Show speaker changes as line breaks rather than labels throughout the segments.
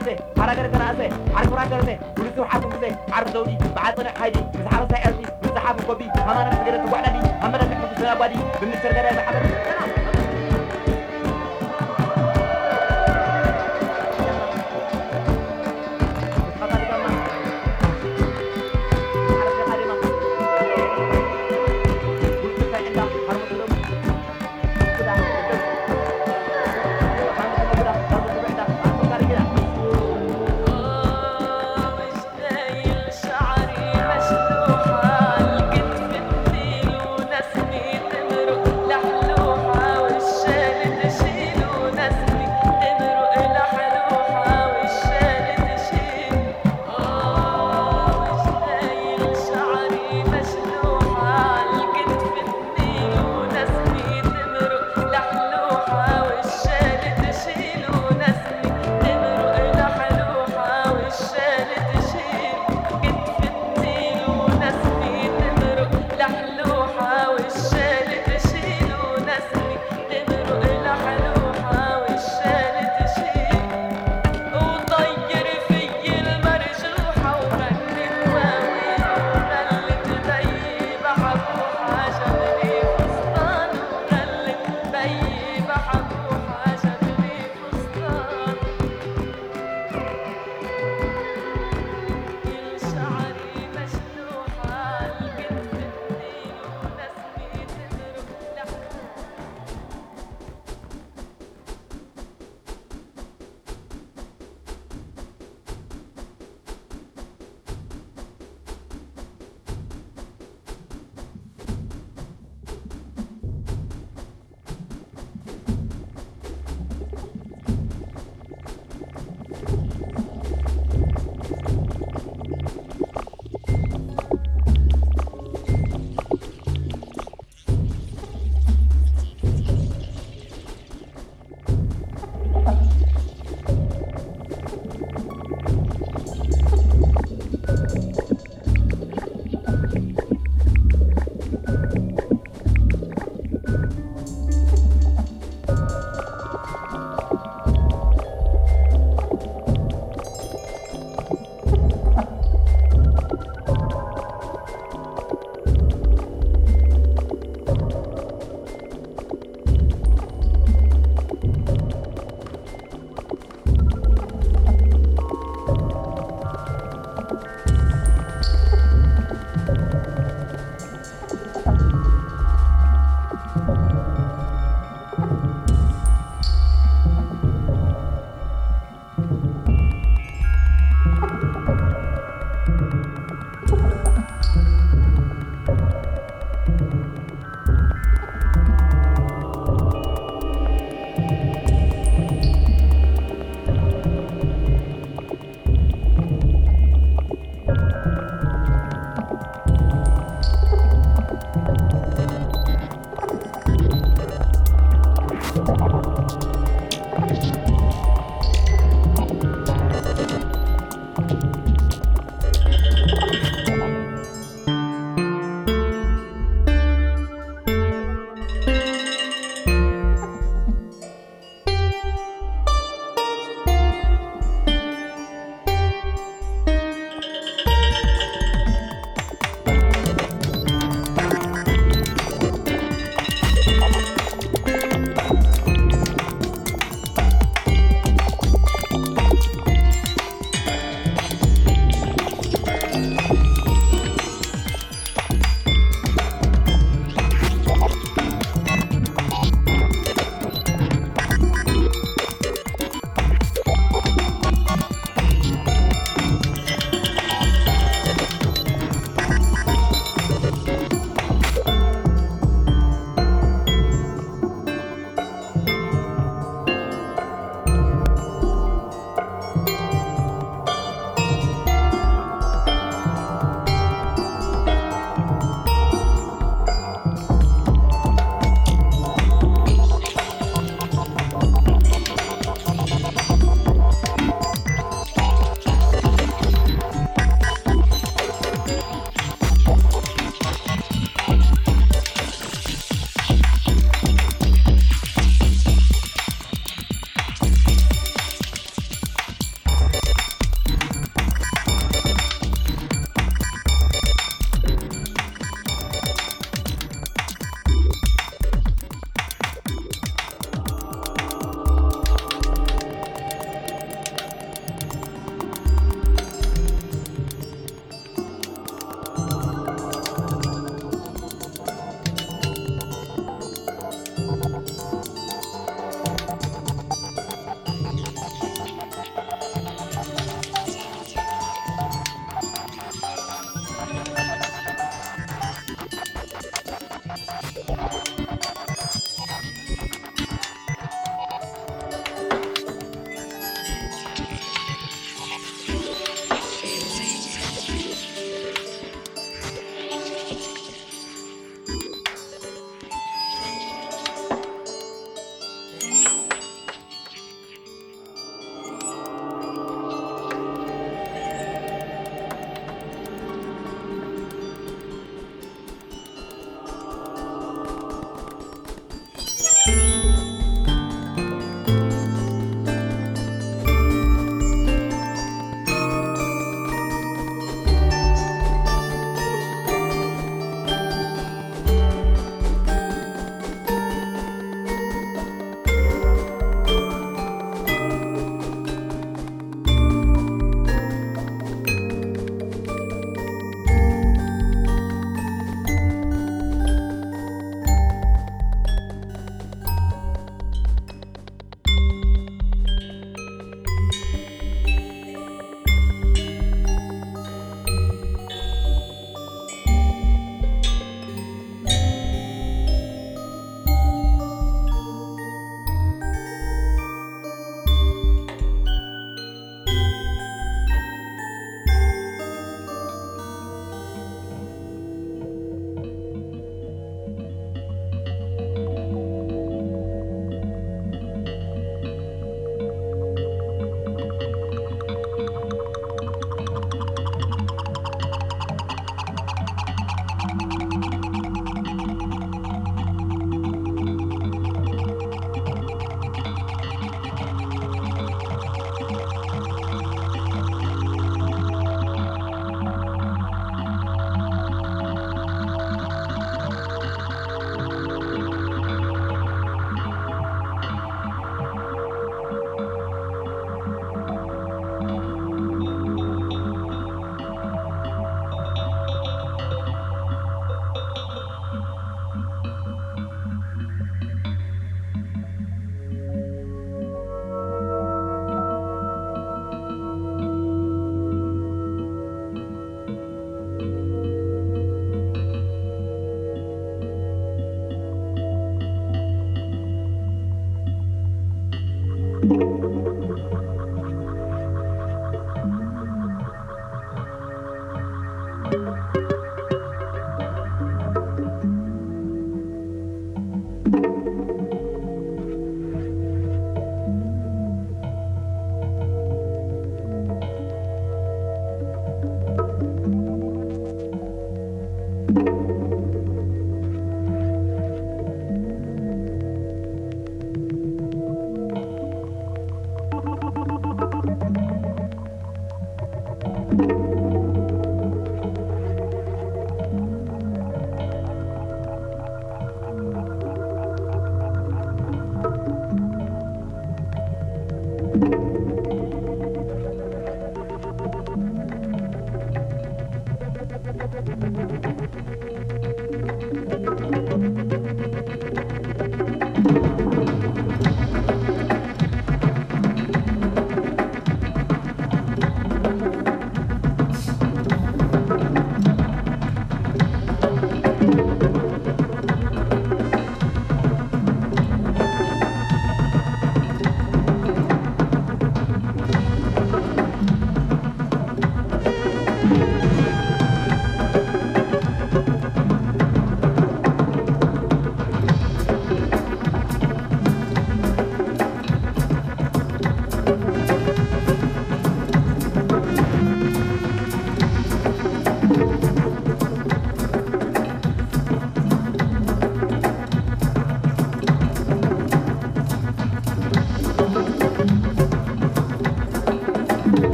对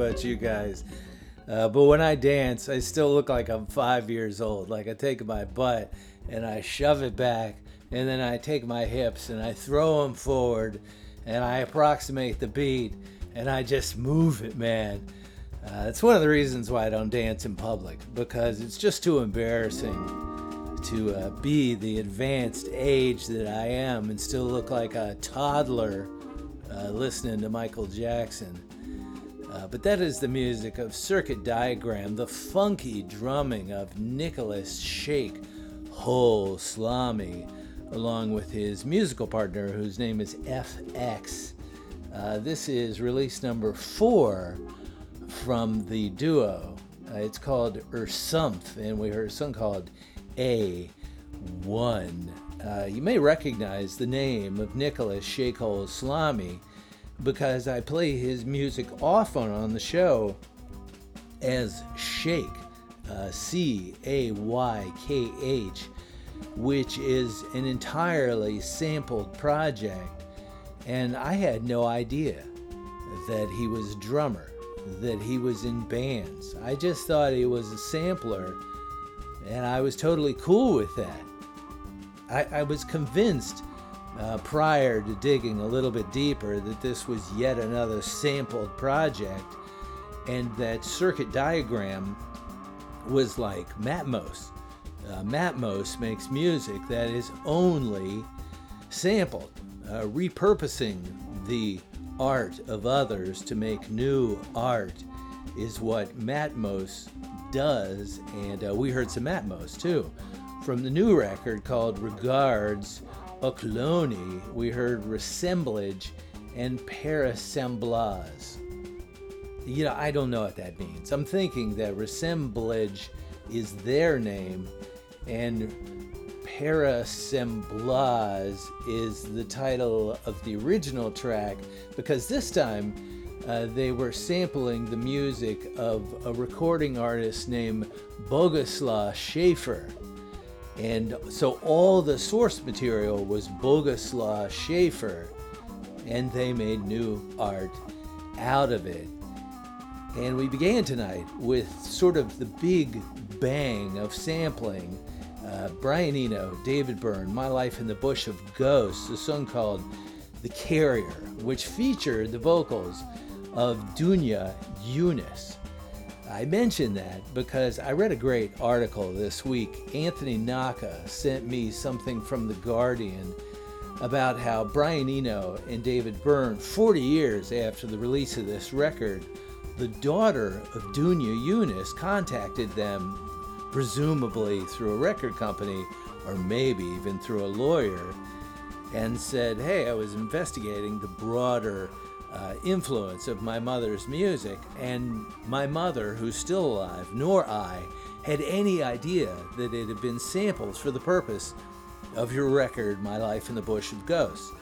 About you guys, uh, but when I dance, I still look like I'm five years old. Like I take my butt and I shove it back, and then I take my hips and I throw them forward, and I approximate the beat, and I just move it, man. Uh, it's one of the reasons why I don't dance in public because it's just too embarrassing to uh, be the advanced age that I am and still look like a toddler uh, listening to Michael Jackson. Uh, but that is the music of Circuit Diagram, the funky drumming of Nicholas Shake Hole Slami, along with his musical partner, whose name is FX. Uh, this is release number four from the duo. Uh, it's called Ursumph, and we heard a song called A1. Uh, you may recognize the name of Nicholas Sheikholeslami because I play his music often on the show as Shake, uh, C A Y K H, which is an entirely sampled project. And I had no idea that he was drummer that he was in bands. I just thought he was a sampler, and I was totally cool with that. I, I was convinced uh, prior to digging a little bit deeper that this was yet another sampled project, and that circuit diagram was like Matmos. Uh, Matmos makes music that is only sampled, uh, repurposing the art of others to make new art is what Matmos does, and uh, we heard some Matmos too. From the new record called Regards Okloni, we heard Resemblage and Parasemblage. You know, I don't know what that means. I'm thinking that Resemblage is their name, and Parasemblage is the title of the original track because this time uh, they were sampling the music of a recording artist named Boguslaw Schaeffer. And so all the source material was Boguslaw Schaeffer, and they made new art out of it. And we began tonight with sort of the big bang of sampling uh, Brian Eno, David Byrne, My Life in the Bush of Ghosts, a song called The Carrier, which featured the vocals of Dunya Yunis. I mention that because I read a great article this week. Anthony Naka sent me something from The Guardian about how Brian Eno and David Byrne, 40 years after the release of this record, the daughter of Dunya Yunis contacted them presumably through a record company or maybe even through a lawyer, and said, Hey, I was investigating the broader uh, influence of my mother's music, and my mother, who's still alive, nor I, had any idea that it had been samples for the purpose of your record, My Life in the Bush of Ghosts.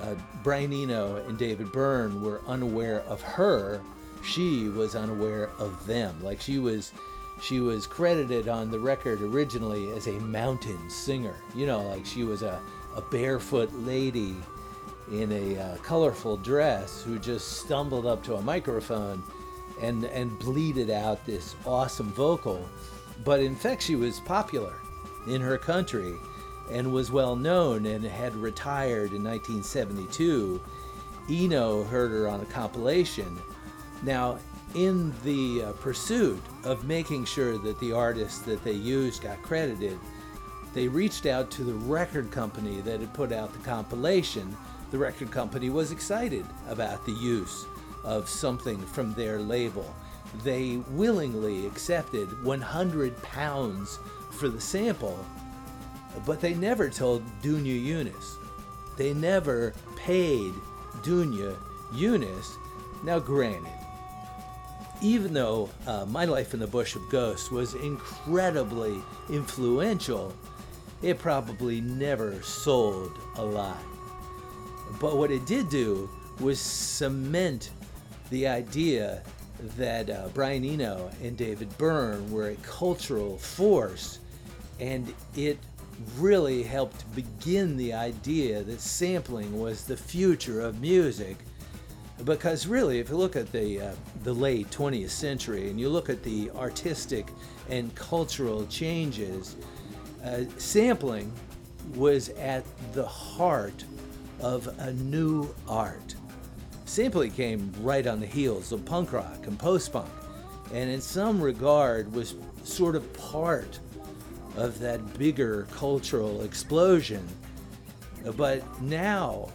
Uh, Brian Eno and David Byrne were unaware of her. She was unaware of them. Like she was she was credited on the record originally as a mountain singer. You know, like she was a, a barefoot lady in a uh, colorful dress who just stumbled up to a microphone and, and bleated out this awesome vocal. But in fact, she was popular in her country and was well known and had retired in 1972. Eno heard her on a compilation. Now, in the uh, pursuit of making sure that the artists that they used got credited, they reached out to the record company that had put out the compilation. The record company was excited about the use of something from their label. They willingly accepted 100 pounds for the sample, but they never told Dunya Yunis. They never paid Dunya Yunis. Now, granted, even though uh, My Life in the Bush of Ghosts was incredibly influential, it probably never sold a lot. But what it did do was cement the idea that uh, Brian Eno and David Byrne were a cultural force, and it really helped begin the idea that sampling was the future of music. Because really, if you look at the uh, the late 20th century and you look at the artistic and cultural changes, uh, sampling was at the heart of a new art. Simply came right on the heels of punk rock and post punk, and in some regard was sort of part of that bigger cultural explosion. But now,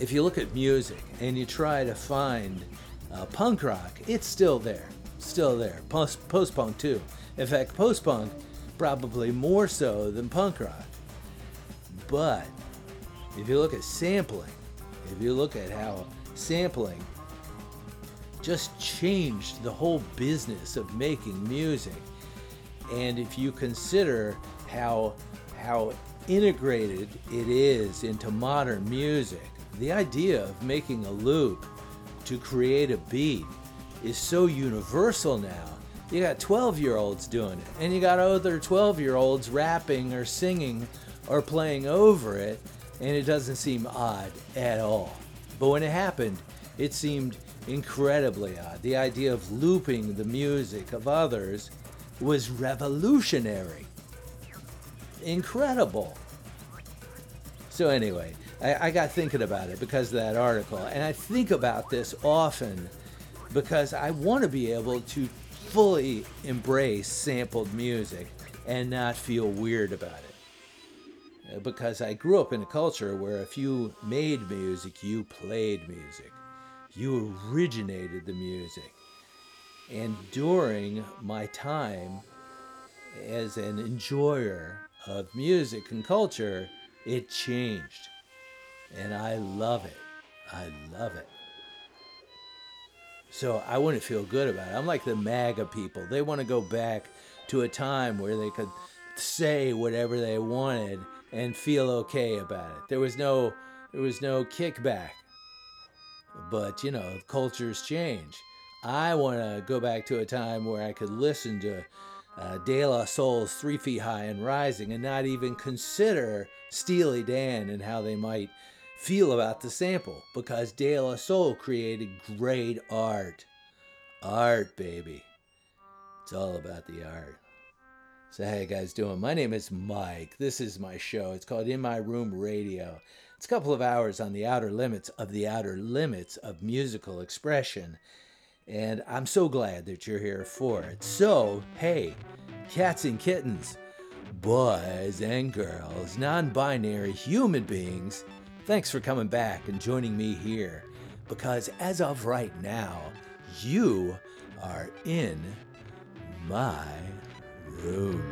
if you look at music and you try to find uh, punk rock, it's still there, still there. Post punk too. In fact, post punk probably more so than punk rock. But if you look at sampling, if you look at how sampling just changed the whole business of making music, and if you consider how how integrated it is into modern music, the idea of making a loop to create a beat is so universal now. You got 12 year olds doing it, and you got other 12 year olds rapping or singing or playing over it, and it doesn't seem odd at all. But when it happened, it seemed incredibly odd. The idea of looping the music of others was revolutionary. Incredible. So, anyway, I, I, got thinking about it because of that article. And I think about this often because I want to be able to fully embrace sampled music and not feel weird about it. Uh, because I grew up in a culture where if you made music, you played music, you originated the music. And during my time as an enjoyer of music and culture, it changed. And I love it. I love it. So I wouldn't feel good about it. I'm like the MAGA people. They want to go back to a time where they could say whatever they wanted and feel okay about it. There was no there was no kickback. But you know, cultures change. I want to go back to a time where I could listen to uh, De La Soul's Three Feet High and Rising and not even consider Steely Dan and how they might feel about the sample because De La Soul created great art. Art, baby. It's all about the art. So, how you guys doing? My name is Mike. This is my show. It's called In My Room Radio. It's a couple of hours on the outer limits of the outer limits of musical expression. And I'm so glad that you're here for it. So, hey, cats and kittens, boys and girls, non binary human beings, thanks for coming back and joining me here. Because as of right now, you are in my room.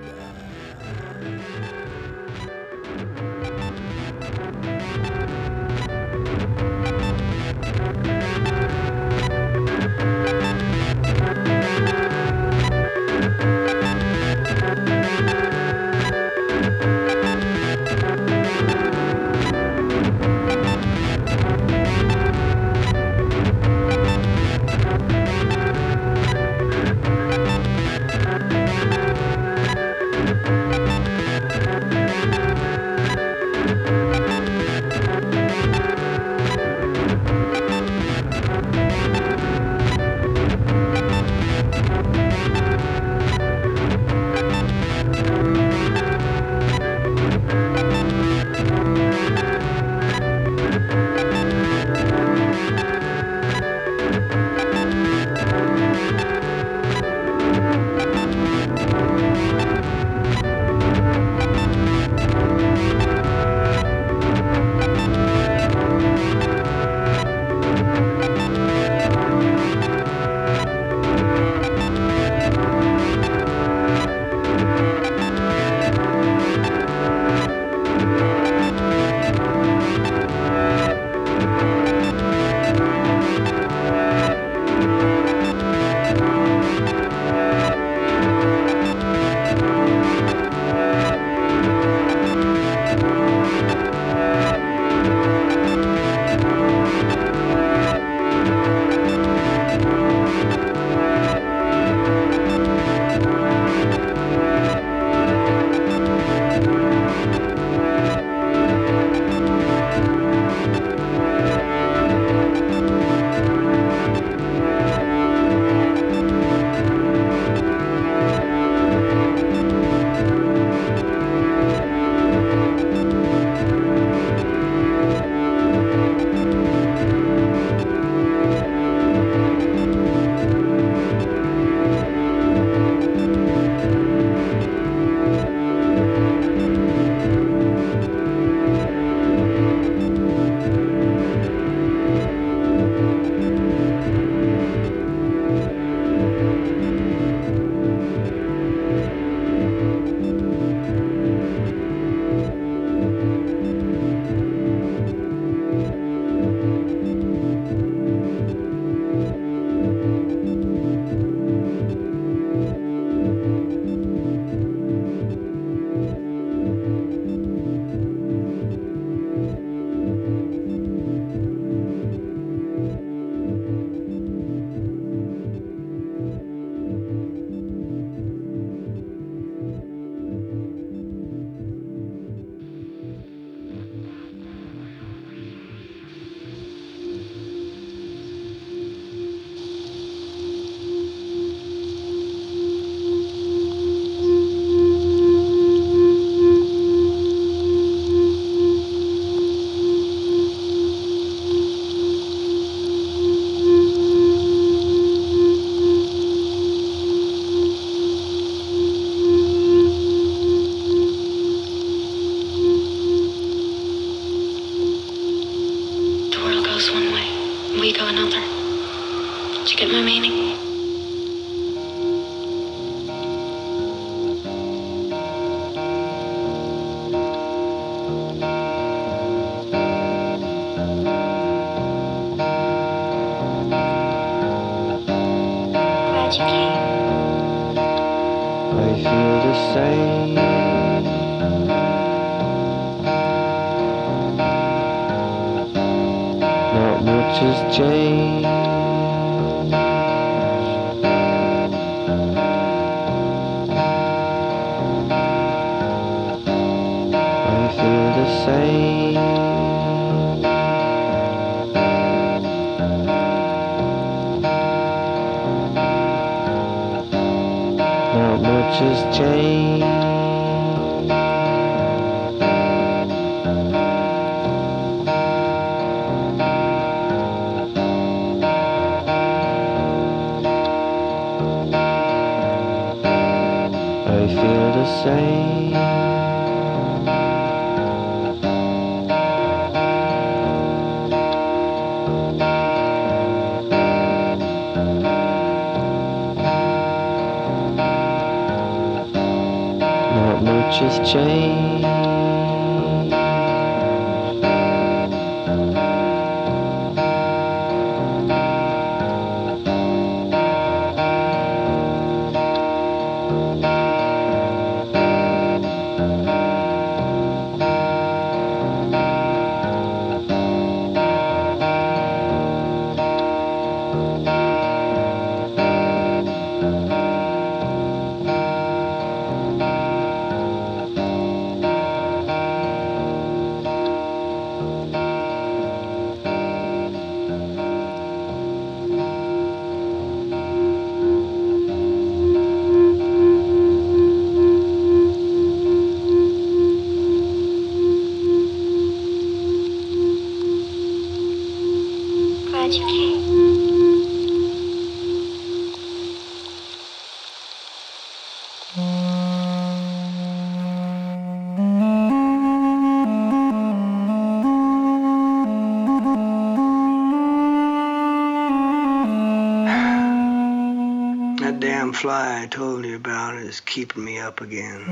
Fly I told you about is keeping me up again.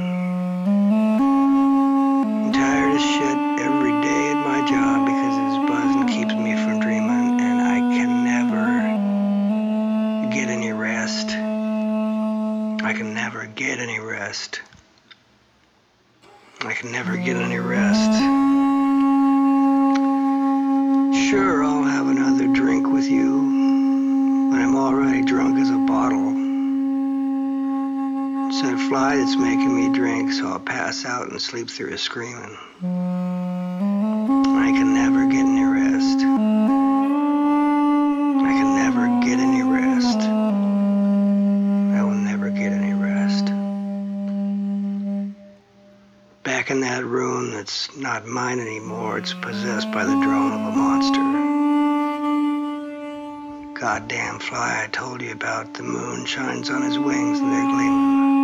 I'm tired as shit every day at my job because it's buzzing keeps me from dreaming and I can never get any rest. I can never get any rest. I can never get any rest. I'll pass out and sleep through his screaming. I can never get any rest. I can never get any rest. I will never get any rest. Back in that room that's not mine anymore, it's possessed by the drone of a monster. Goddamn fly I told you about, the moon shines on his wings and they're gleaming.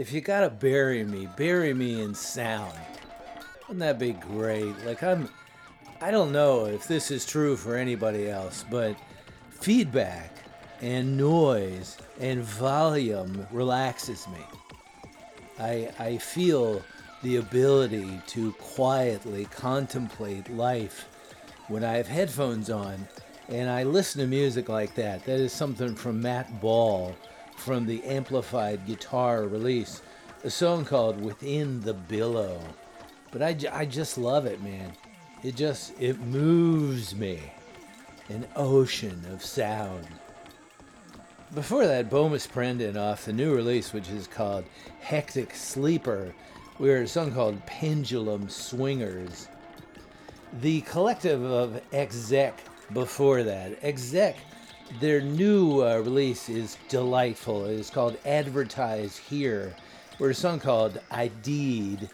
If
you gotta bury me, bury me in sound. Wouldn't that be great? Like, I'm, I don't know if this is true for anybody else, but feedback and noise and volume relaxes me. I, I feel the ability to quietly contemplate life when I have headphones on and I listen to music like that. That is something from Mat Ball from the Amplified Guitar release, a song called Within the Billow. But I, I just love it, man. It just, it moves me. An ocean of sound. Before that, Bomis Prendin off the new release, which is called Hectic Sleeper. We heard a song called Pendulum Swingers. The collective of EXEK before that. EXEK, their new uh, release is delightful. It is called Advertise Here. We're a song called I Deed.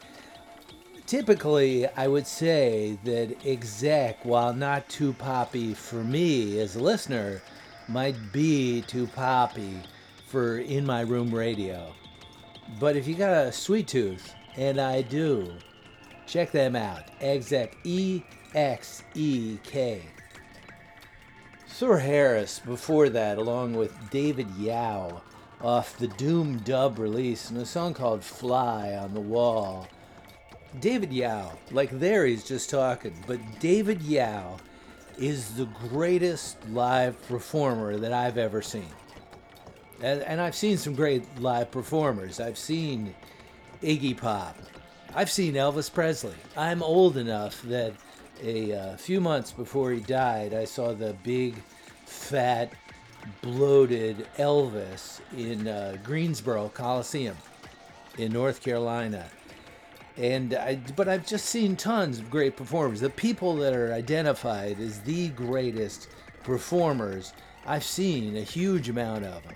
Typically, I would say that EXEK, while not too poppy for me as a listener, might be too poppy for in my room radio. But if you got a sweet tooth, and I do, check them out. EXEK E X E K. Thor Harris before that, along with David Yow, off the Doom Dub release, and a song called Fly on the Wall. David Yow, like there he's just talking, but David Yow is the greatest live performer that I've ever seen. And, and I've seen some great live performers. I've seen Iggy Pop. I've seen Elvis Presley. I'm old enough that a uh, few months before he died, I saw the big, fat, bloated Elvis in uh, Greensboro Coliseum in North Carolina. And I, but I've just seen tons of great performers. The people that are identified as the greatest performers, I've seen a huge amount of them.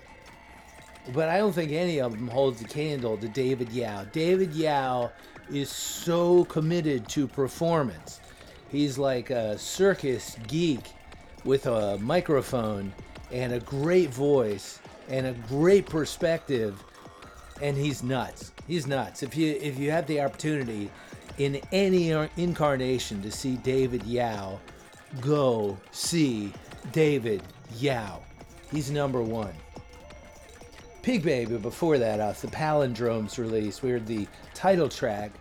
But I don't think any of them holds a candle to David Yow. David Yow is so committed to performance. He's like a circus geek with a microphone and a great voice and a great perspective and he's nuts. He's nuts. If you if you have the opportunity in any incarnation to see David Yow, go see David Yow. He's number one. Pig Baby before that off the Palindromes release. We heard the title track.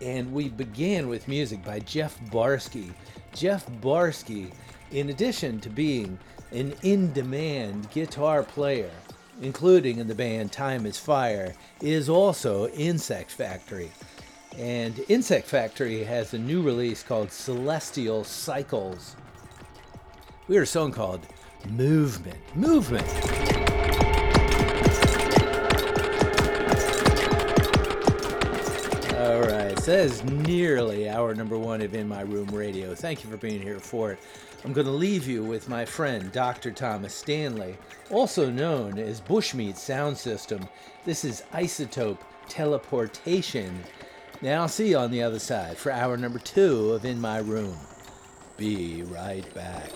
And we began with music by Jeff Barsky. Jeff Barsky, in addition to being an in demand guitar player, including in the band Time is Fire, is also Insect Factory. And Insect Factory has a new release called Celestial Cycles. We heard a song called Movement. Movement. That is nearly hour number one of In My Room Radio. Thank you for being here for it. I'm going to leave you with my friend Dr. Thomas Stanley, also known as Bushmeat Sound System. This is Isotope Teleportation. Now I'll see you on the other side for hour number two of In My Room. Be right back.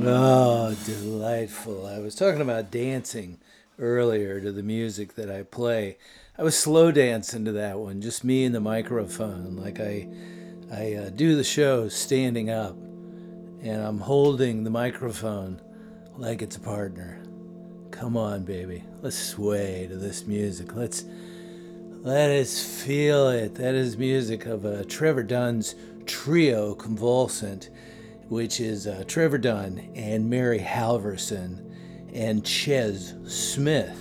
Oh, delightful. I was talking about dancing earlier to the music that I play. I was slow dancing to that one, just me and the microphone. Like I, I uh, do the show standing up, and I'm holding the microphone like it's a partner. Come on, baby. Let's sway to this music. Let's let us feel it. That is music of uh, Trevor Dunn's trio Convulsant, which is uh, Trevor Dunn and Mary Halvorson and Ches Smith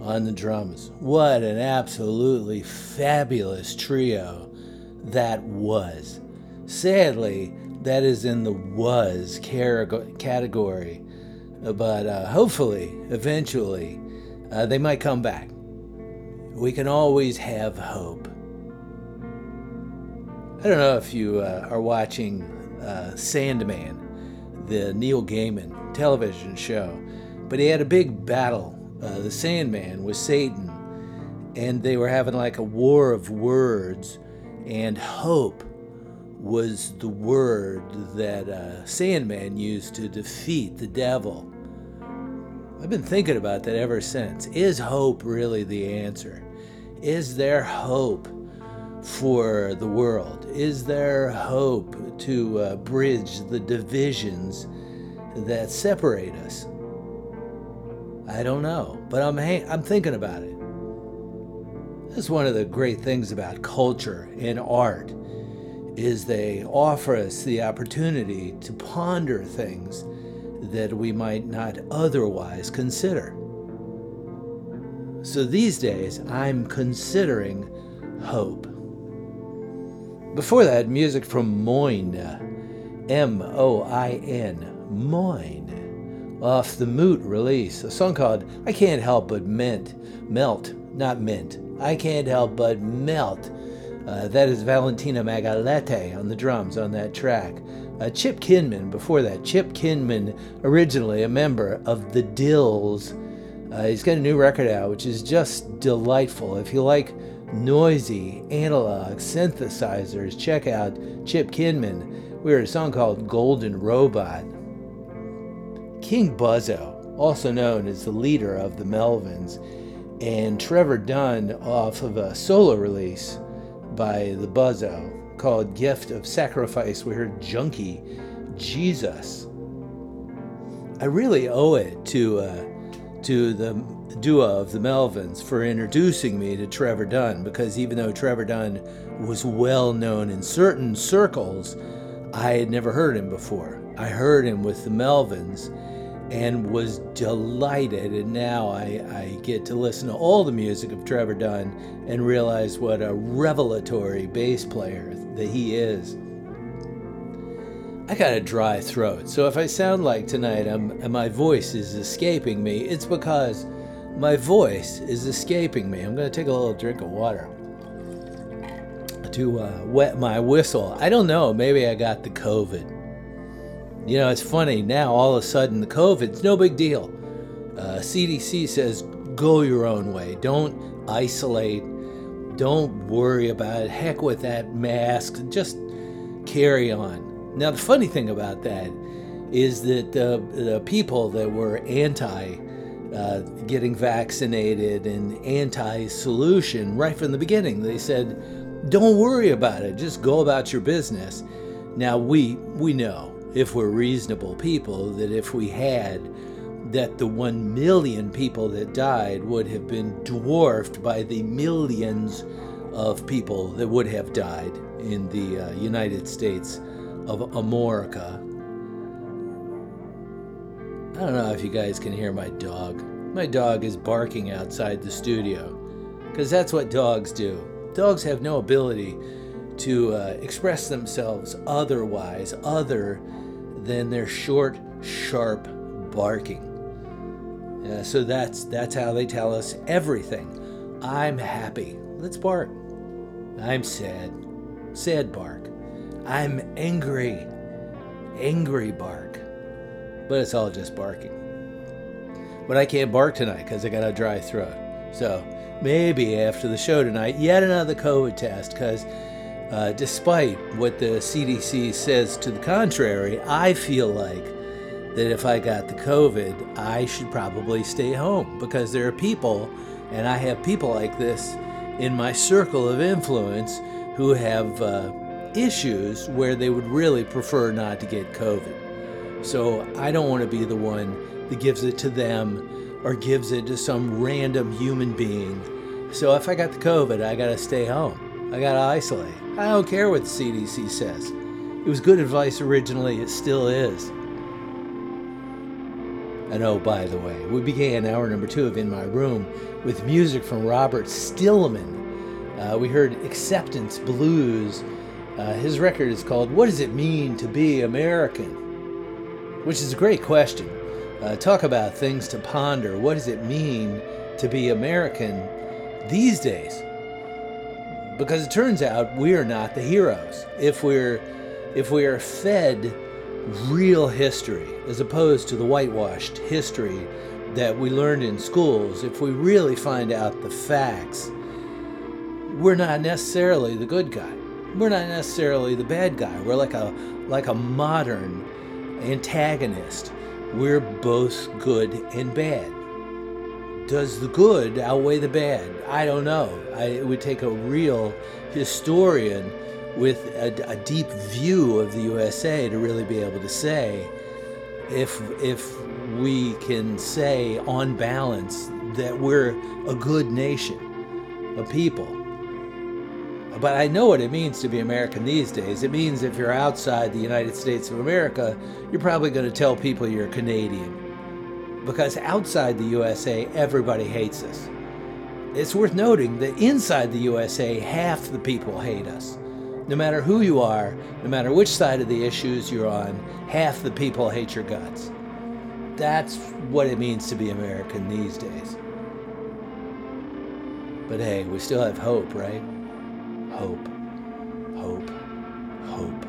on the drums. What an absolutely fabulous trio that was. Sadly, that is in the was category, but uh, hopefully, eventually, uh, they might come back. We can always have hope. I don't know if you uh, are watching uh, Sandman, the Neil Gaiman television show, but he had a big battle, uh, the Sandman, with Satan, and they were having like a war of words, and hope was the word that uh, Sandman used to defeat the devil. I've been thinking about that ever since. Is hope really the answer? Is there hope for the world? Is there hope to uh, bridge the divisions that separate us? I don't know, but I'm I'm thinking about it. That's one of the great things about culture and art is they offer us the opportunity to ponder things that we might not otherwise consider. So these days, I'm considering hope. Before that, music from Moin, M O I N, Moin, off the Moot release, a song called I Can't Help But Mint, Melt, not Mint, I Can't Help But Melt. Uh, that is Valentina Magaletti on the drums on that track. Uh, Chip Kinman, before that, Chip Kinman, originally a member of the Dils. Uh, he's got a new record out, which is just delightful. If you like noisy analog synthesizers, check out Chip Kinman. We heard a song called Golden Robot. King Buzzo, also known as the leader of the Melvins, and Trevor Dunn off of a solo release by the Buzzo called Gift of Sacrifice. We heard Junkie Jesus. I really owe it to uh, to the duo of the Melvins for introducing me to Trevor Dunn because even though Trevor Dunn was well known in certain circles, I had never heard him before. I heard him with the Melvins and was delighted. And now I, I get to listen to all the music of Trevor Dunn and realize what a revelatory bass player that he is. I got a dry throat, so if I sound like tonight I'm, and my voice is escaping me, it's because my voice is escaping me. I'm going to take a little drink of water to uh, wet my whistle. I don't know, maybe I got the COVID. You know, it's funny now, all of a sudden, the COVID's no big deal. Uh, CDC says go your own way, don't isolate, don't worry about it. Heck with that mask, just carry on. Now, the funny thing about that is that the, the people that were anti uh, getting vaccinated and anti solution right from the beginning, they said, don't worry about it, just go about your business. Now, we, we know if we're reasonable people that if we had that the 1 million people that died would have been dwarfed by the millions of people that would have died in the uh, United States of America. I don't know if you guys can hear my dog. My dog is barking outside the studio because that's what dogs do. Dogs have no ability to uh, express themselves otherwise, other than their short, sharp barking. Uh, so that's that's how they tell us everything. I'm happy. Let's bark. I'm sad. Sad bark. I'm angry. Angry bark. But it's all just barking. But I can't bark tonight because I got a dry throat. So maybe after the show tonight, yet another COVID test because uh, despite what the CDC says to the contrary, I feel like that if I got the COVID, I should probably stay home because there are people, and I have people like this in my circle of influence who have uh, issues where they would really prefer not to get COVID. So I don't want to be the one that gives it to them or gives it to some random human being. So if I got the COVID, I got to stay home. I got to isolate. I don't care what the CDC says. It was good advice originally, it still is. And oh, by the way, we began hour number two of In My Room with music from Robert Stillman. Uh, we heard Acceptance Blues. Uh, his record is called What Does It Mean to Be American? Which is a great question. Uh, talk about things to ponder. What does it mean to be American these days? Because it turns out we are not the heroes. If we're if we are fed real history as opposed to the whitewashed history that we learned in schools, if we really find out the facts, we're not necessarily the good guy. We're not necessarily the bad guy. We're like a like a modern antagonist. We're both good and bad. Does the good outweigh the bad? I don't know. I, it would take a real historian with a, a deep view of the USA to really be able to say if if we can say on balance that we're a good nation, a people. But I know what it means to be American these days. It means if you're outside the United States of America, you're probably going to tell people you're Canadian. Because outside the USA, everybody hates us. It's worth noting that inside the USA, half the people hate us. No matter who you are, no matter which side of the issues you're on, half the people hate your guts. That's what it means to be American these days. But hey, we still have hope, right? Hope, hope, hope,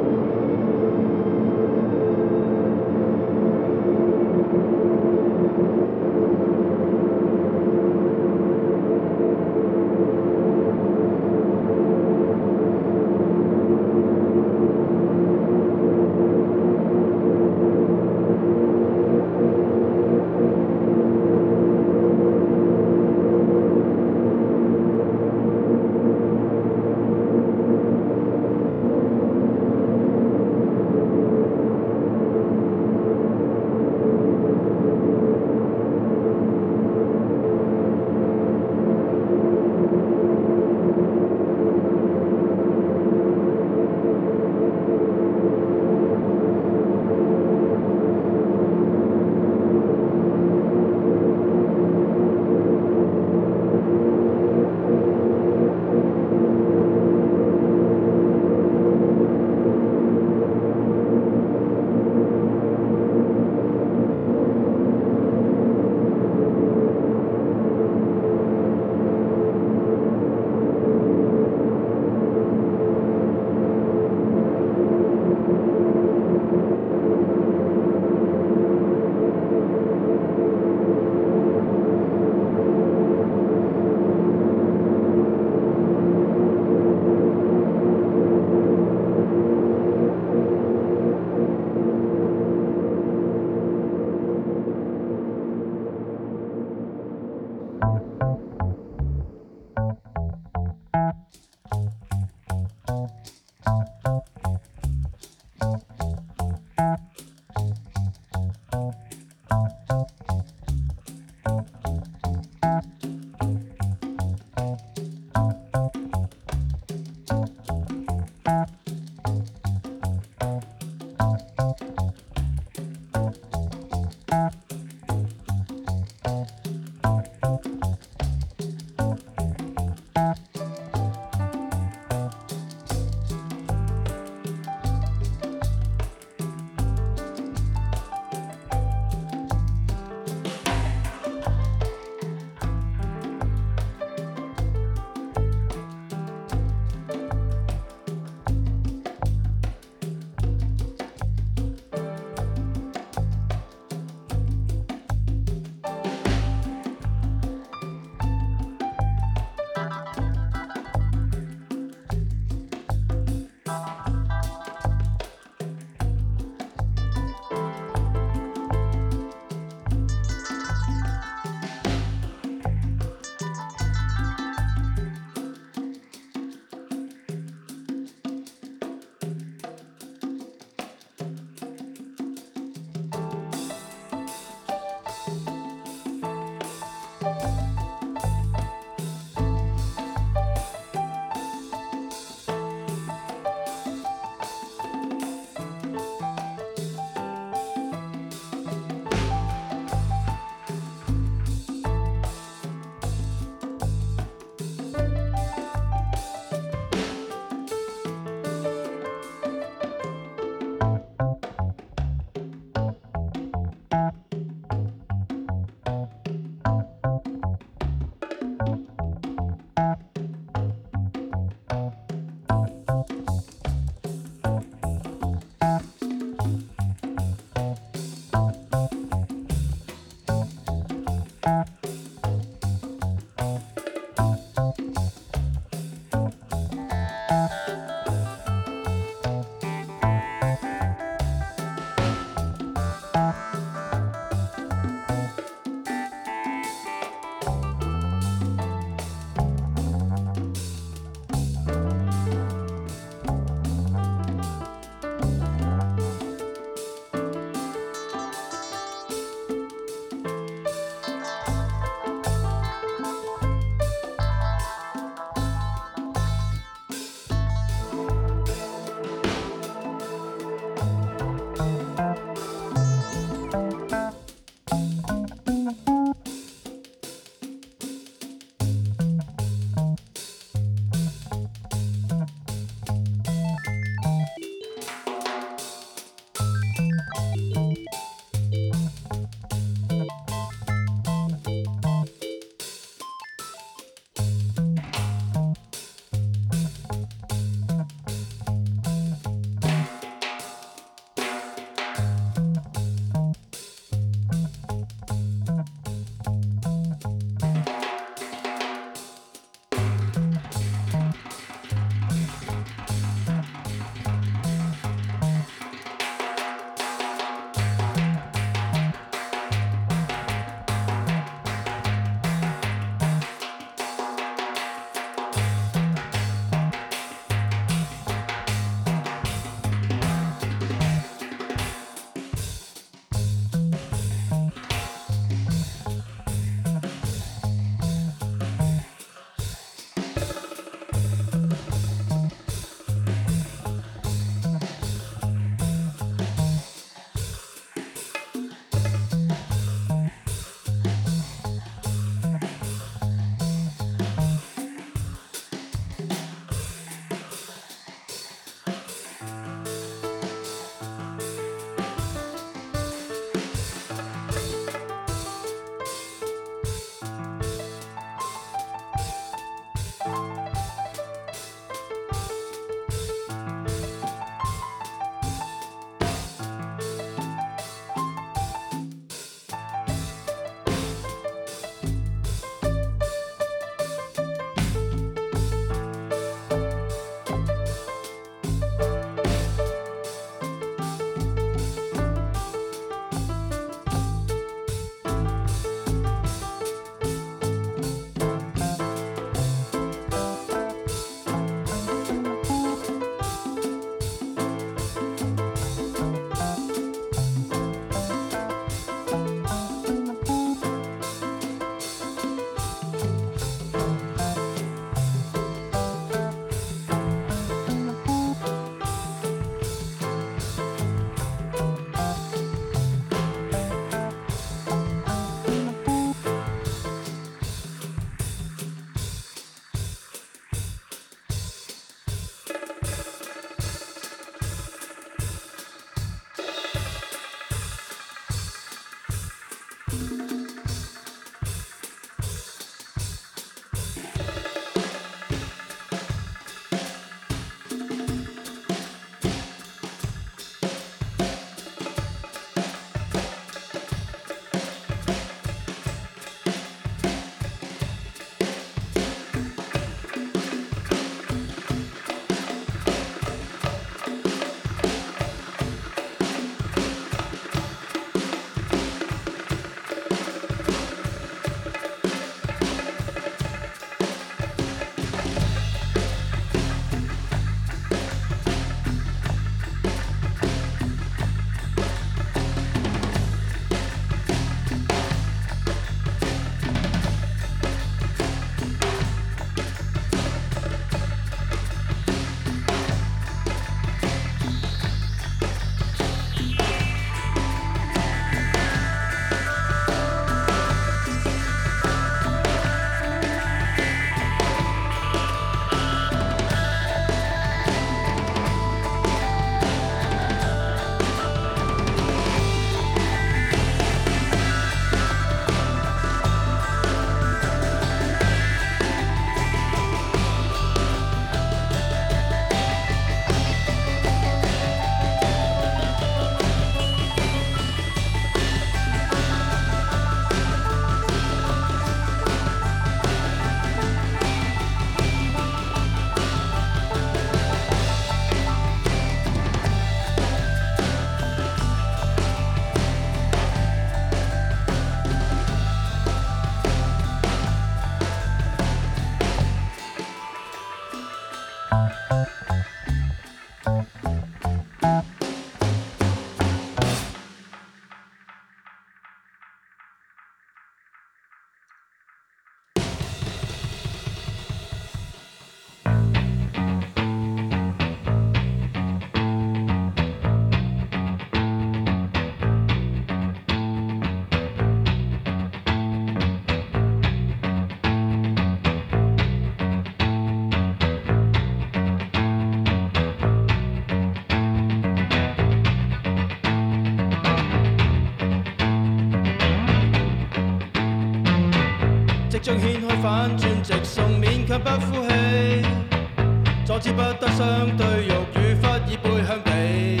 知不得相對，肉與忽已背向地，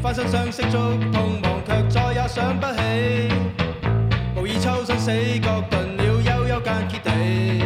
翻身相識觸碰，忘却再也想不起，无意抽身死角，顿了悠悠间歇地。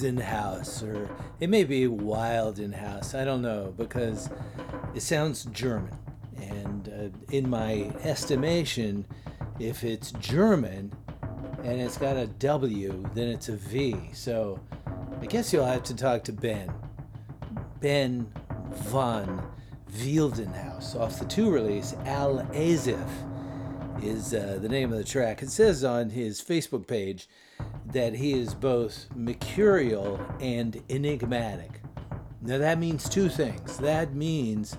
Wildenhaus, or it may be Wildenhaus, I don't know, because it sounds German. And uh, in my estimation, if it's German and it's got a W, then it's a V. So I guess you'll have to talk to Ben. Ben von Wildenhaus off the two release, Al Azif is uh, the name of the track. It says on his Facebook page that he is both mercurial and enigmatic. Now that means two things. That means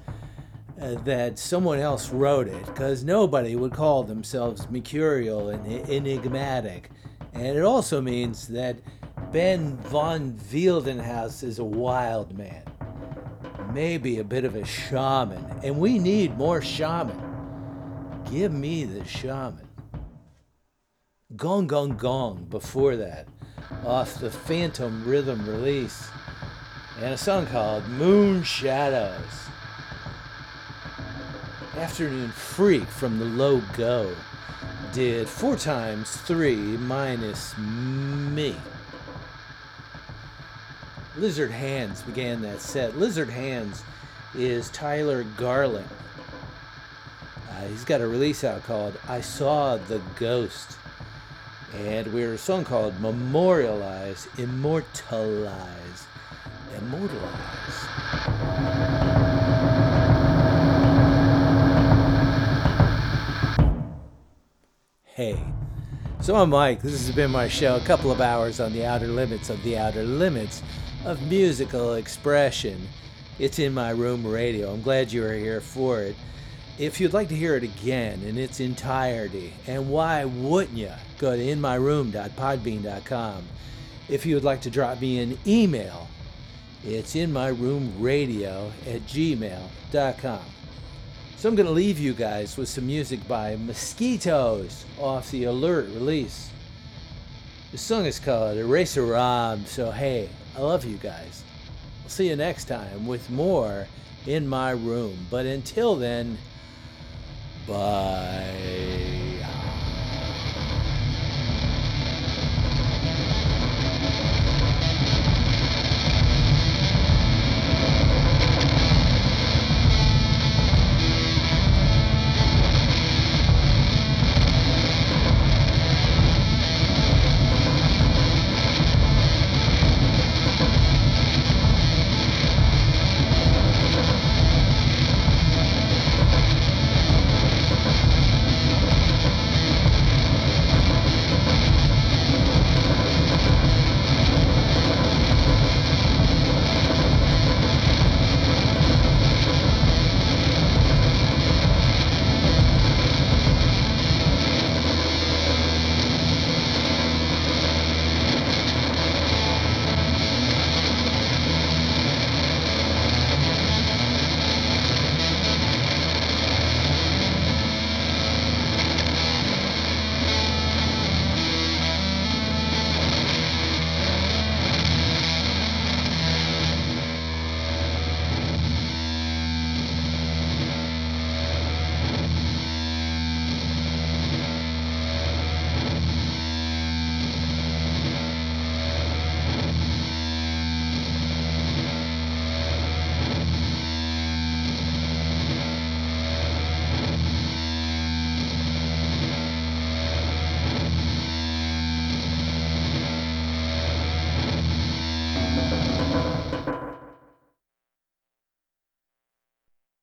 uh, that someone else wrote it because nobody would call themselves mercurial and enigmatic. And it also means that Ben von Wildenhaus is a wild man, maybe a bit of a shaman, and we need more shaman. Give me the shaman. Gong Gong Gong before that, off the Phantom Rhythm release, and a song called Moon Shadows. Afternoon Freak from the Low Go did four times three minus me. Lizard Hands began that set. Lizard Hands is Tyler Garland. Uh, he's got a release out called I Saw the Ghost. And we're a song called Memorialize, Immortalize, Immortalize. Hey. So I'm Mike. This has been my show. A couple of hours on the outer limits of the outer limits of musical expression. It's in my room radio. I'm glad you are here for it. If you'd like to hear it again in its entirety, and why wouldn't you? Go to inmyroom.podbean.com. If you would like to drop me an email, it's inmyroomradio at gmail.com. So I'm going to leave you guys with some music by Mosquitoes off the Alert release. The song is called Eraserom, so hey, I love you guys. I'll see you next time with more in my room. But until then, Bye.